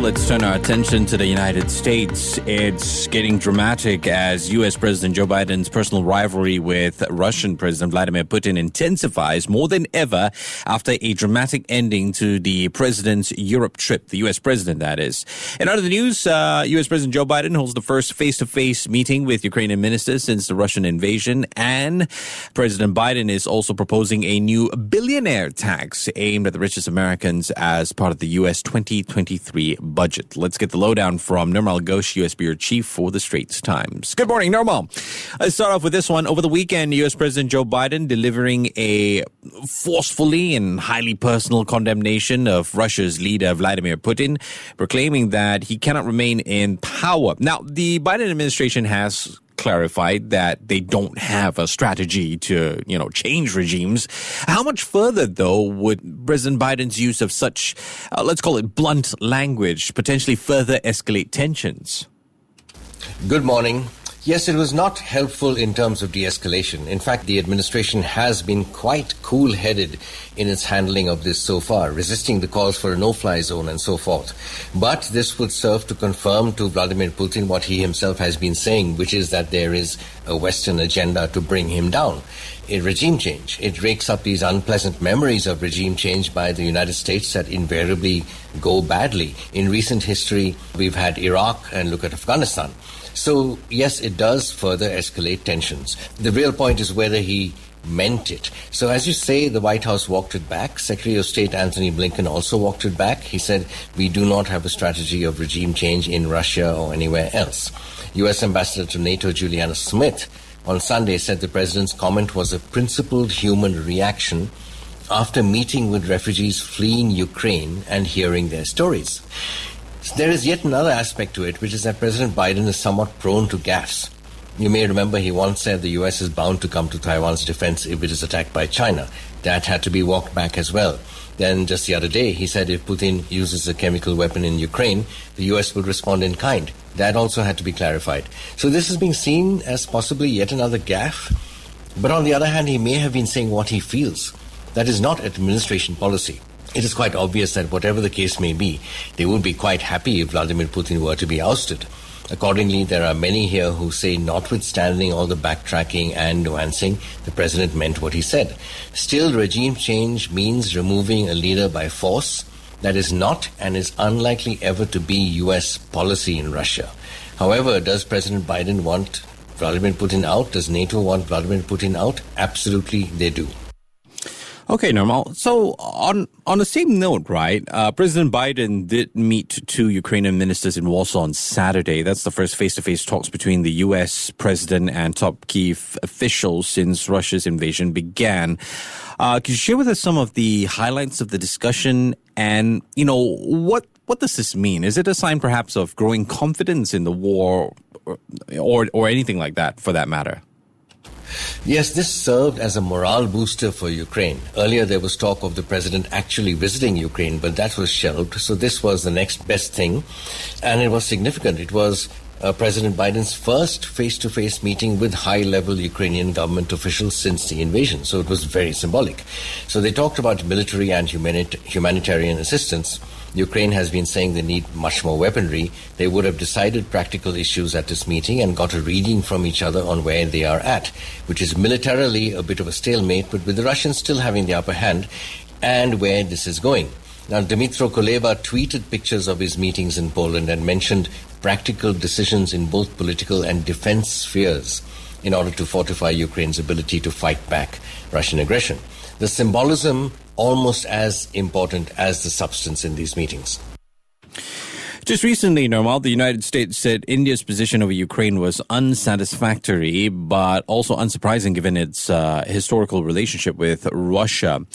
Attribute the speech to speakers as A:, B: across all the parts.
A: Let's turn our attention to the United States. It's getting dramatic as U.S. President Joe Biden's personal rivalry with Russian President Vladimir Putin intensifies more than ever after a dramatic ending to the president's Europe trip, the U.S. president, that is. In other news, uh, U.S. President Joe Biden holds the first face to face meeting with Ukrainian ministers since the Russian invasion, and President Biden is also proposing a new billionaire tax aimed at the richest Americans as part of the U.S. 2023 budget. Let's get the lowdown from Nirmal Ghosh, U.S. Bureau Chief for the Straits Times. Good morning, Nirmal. Let's start off with this one. Over the weekend, U.S. President Joe Biden delivering a forcefully and highly personal condemnation of Russia's leader, Vladimir Putin, proclaiming that he cannot remain in power. Now, the Biden administration has clarified that they don't have a strategy to, you know, change regimes. How much further, though, would President Biden's use of such, uh, let's call it blunt language, potentially further escalate tensions?
B: Good morning. Yes, it was not helpful in terms of de escalation. In fact, the administration has been quite cool headed in its handling of this so far, resisting the calls for a no fly zone and so forth. But this would serve to confirm to Vladimir Putin what he himself has been saying, which is that there is a Western agenda to bring him down. A regime change. It rakes up these unpleasant memories of regime change by the United States that invariably go badly. In recent history, we've had Iraq and look at Afghanistan. So, yes, it does further escalate tensions. The real point is whether he meant it. So, as you say, the White House walked it back. Secretary of State Antony Blinken also walked it back. He said, We do not have a strategy of regime change in Russia or anywhere else. U.S. Ambassador to NATO Julianne Smith on Sunday said the president's comment was a principled human reaction after meeting with refugees fleeing Ukraine and hearing their stories. There is yet another aspect to it, which is that President Biden is somewhat prone to gaffes. You may remember he once said the US is bound to come to Taiwan's defense if it is attacked by China. That had to be walked back as well. Then, just the other day, he said if Putin uses a chemical weapon in Ukraine, the US will respond in kind. That also had to be clarified. So, this is being seen as possibly yet another gaffe. But on the other hand, he may have been saying what he feels. That is not administration policy it is quite obvious that whatever the case may be, they would be quite happy if Vladimir Putin were to be ousted. Accordingly, there are many here who say, notwithstanding all the backtracking and nuancing, the president meant what he said. Still, regime change means removing a leader by force. That is not and is unlikely ever to be U.S. policy in Russia. However, does President Biden want Vladimir Putin out? Does NATO want Vladimir Putin out? Absolutely, they do.
A: Okay, Nirmal. So on on the same note, right? Uh, President Biden did meet two Ukrainian ministers in Warsaw on Saturday. That's the first face-to-face talks between the U.S. president and top Kiev officials since Russia's invasion began. Uh, could you share with us some of the highlights of the discussion? And you know what what does this mean? Is it a sign, perhaps, of growing confidence in the war, or or, or anything like that, for that matter?
B: Yes, this served as a morale booster for Ukraine. Earlier, there was talk of the president actually visiting Ukraine, but that was shelved. So, this was the next best thing. And it was significant. It was uh, President Biden's first face to face meeting with high level Ukrainian government officials since the invasion. So, it was very symbolic. So, they talked about military and humanit- humanitarian assistance. Ukraine has been saying they need much more weaponry. They would have decided practical issues at this meeting and got a reading from each other on where they are at, which is militarily a bit of a stalemate, but with the Russians still having the upper hand, and where this is going. Now, Dmytro Kuleba tweeted pictures of his meetings in Poland and mentioned practical decisions in both political and defense spheres in order to fortify Ukraine's ability to fight back Russian aggression. The symbolism almost as important as the substance in these meetings.
A: Just recently, Nirmal, the United States said India's position over Ukraine was unsatisfactory, but also unsurprising given its uh, historical relationship with Russia.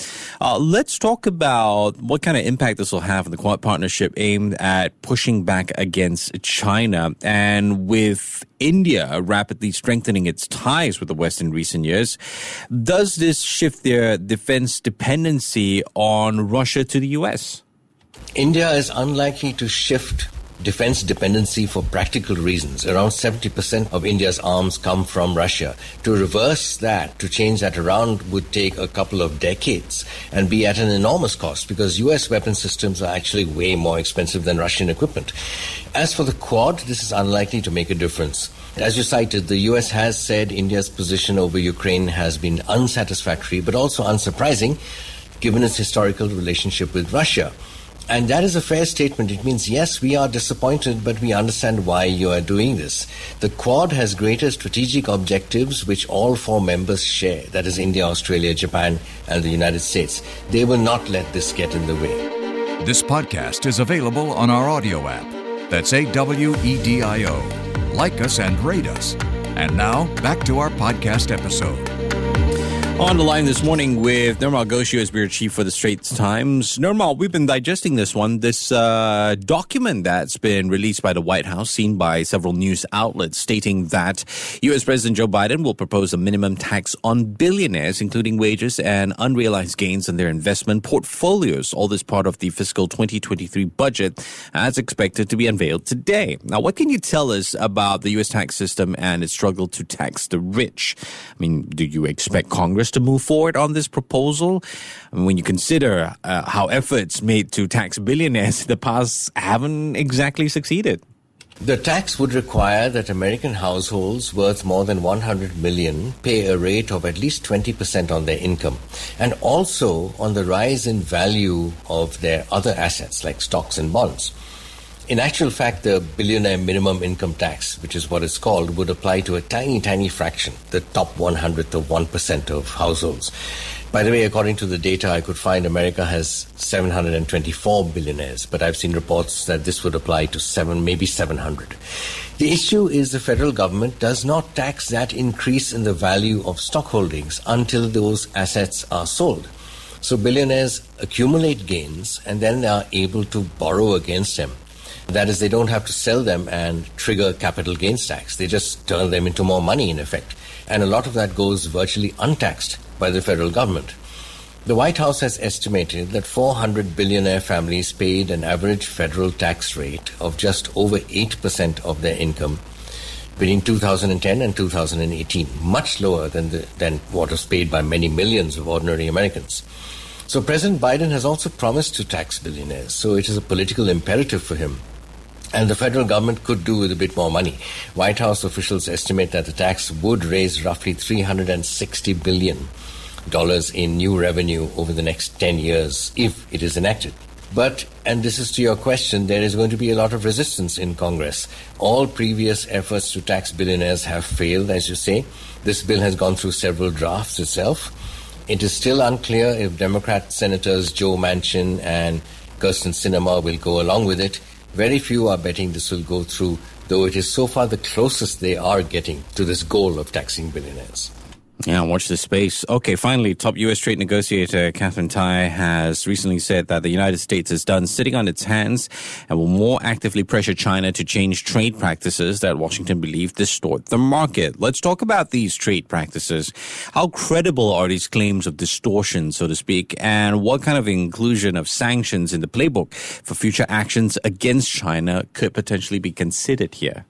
A: Uh, let's talk about what kind of impact this will have on the Quad partnership aimed at pushing back against China. And with India rapidly strengthening its ties with the West in recent years, does this shift their defense dependency on Russia to the U.S.?
B: India is unlikely to shift defense dependency for practical reasons. Around 70% of India's arms come from Russia. To reverse that, to change that around, would take a couple of decades and be at an enormous cost because US weapon systems are actually way more expensive than Russian equipment. As for the Quad, this is unlikely to make a difference. As you cited, the US has said India's position over Ukraine has been unsatisfactory, but also unsurprising given its historical relationship with Russia. And that is a fair statement. It means, yes, we are disappointed, but we understand why you are doing this. The Quad has greater strategic objectives which all four members share that is, India, Australia, Japan, and the United States. They will not let this get in the way.
C: This podcast is available on our Awedio app. That's A W E D I O. Like us and rate us. And now, back to our podcast episode.
A: On the line this morning with Nirmal Ghosh, as Bureau Chief for the Straits Times. Nirmal, we've been digesting this one, this uh, document that's been released by the White House, seen by several news outlets, stating that US President Joe Biden will propose a minimum tax on billionaires, including wages and unrealized gains in their investment portfolios. All this part of the fiscal 2023 budget, as expected to be unveiled today. Now, what can you tell us about the US tax system and its struggle to tax the rich? I mean, do you expect Congress to move forward on this proposal? I mean, when you consider uh, how efforts made to tax billionaires in the past haven't exactly succeeded.
B: The tax would require that American households worth more than 100 million pay a rate of at least 20% on their income and also on the rise in value of their other assets like stocks and bonds. In actual fact, the billionaire minimum income tax, which is what it's called, would apply to a tiny, tiny fraction, the top one hundredth of 1% of households. By the way, according to the data I could find, America has 724 billionaires, but I've seen reports that this would apply to seven, maybe 700. The issue is the federal government does not tax that increase in the value of stock holdings until those assets are sold. So billionaires accumulate gains and then they are able to borrow against them. That is, they don't have to sell them and trigger capital gains tax. They just turn them into more money, in effect. And a lot of that goes virtually untaxed by the federal government. The White House has estimated that 400 billionaire families paid an average federal tax rate of just over 8% of their income between 2010 and 2018, much lower than, the, than what was paid by many millions of ordinary Americans. So President Biden has also promised to tax billionaires, so it is a political imperative for him and the federal government could do with a bit more money. White House officials estimate that the tax would raise roughly 360 billion dollars in new revenue over the next 10 years if it is enacted. But, and this is to your question, there is going to be a lot of resistance in Congress. All previous efforts to tax billionaires have failed, as you say. This bill has gone through several drafts itself. It is still unclear if Democrat Senators Joe Manchin and Kyrsten Sinema will go along with it. Very few are betting this will go through, though it is so far the closest they are getting to this goal of taxing billionaires.
A: Yeah, watch the space. Okay, finally, top U.S. trade negotiator Katherine Tai has recently said that the United States is done sitting on its hands and will more actively pressure China to change trade practices that Washington believes distort the market. Let's talk about these trade practices. How credible are these claims of distortion, so to speak, and what kind of inclusion of sanctions in the playbook for future actions against China could potentially be considered here?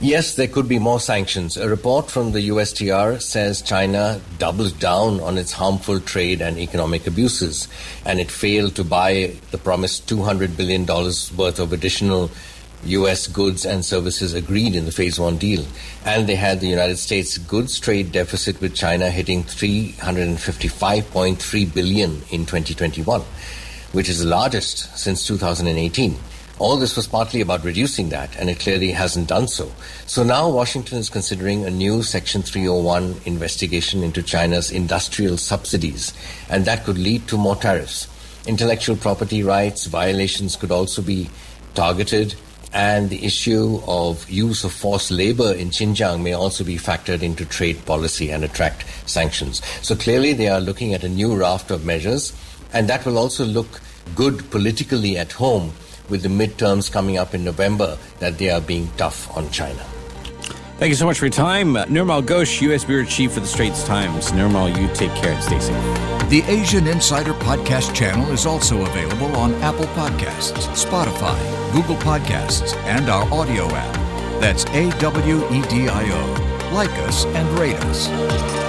B: Yes, there could be more sanctions. A report from the USTR says China doubles down on its harmful trade and economic abuses, and it failed to buy the promised $200 billion worth of additional U.S. goods and services agreed in the Phase 1 deal. And they had the United States goods trade deficit with China hitting 355.3 billion in 2021, which is the largest since 2018. All this was partly about reducing that, and it clearly hasn't done so. So now Washington is considering a new Section 301 investigation into China's industrial subsidies, and that could lead to more tariffs. Intellectual property rights violations could also be targeted, and the issue of use of forced labor in Xinjiang may also be factored into trade policy and attract sanctions. So clearly, they are looking at a new raft of measures, and that will also look good politically at home with the midterms coming up in November that they are being tough on China.
A: Thank you so much for your time. Nirmal Ghosh, U.S. Bureau Chief for the Straits Times. Nirmal, you take care and stay safe.
C: The Asian Insider Podcast channel is also available on Apple Podcasts, Spotify, Google Podcasts, and our Awedio app. That's A W E D I O. Like us and rate us.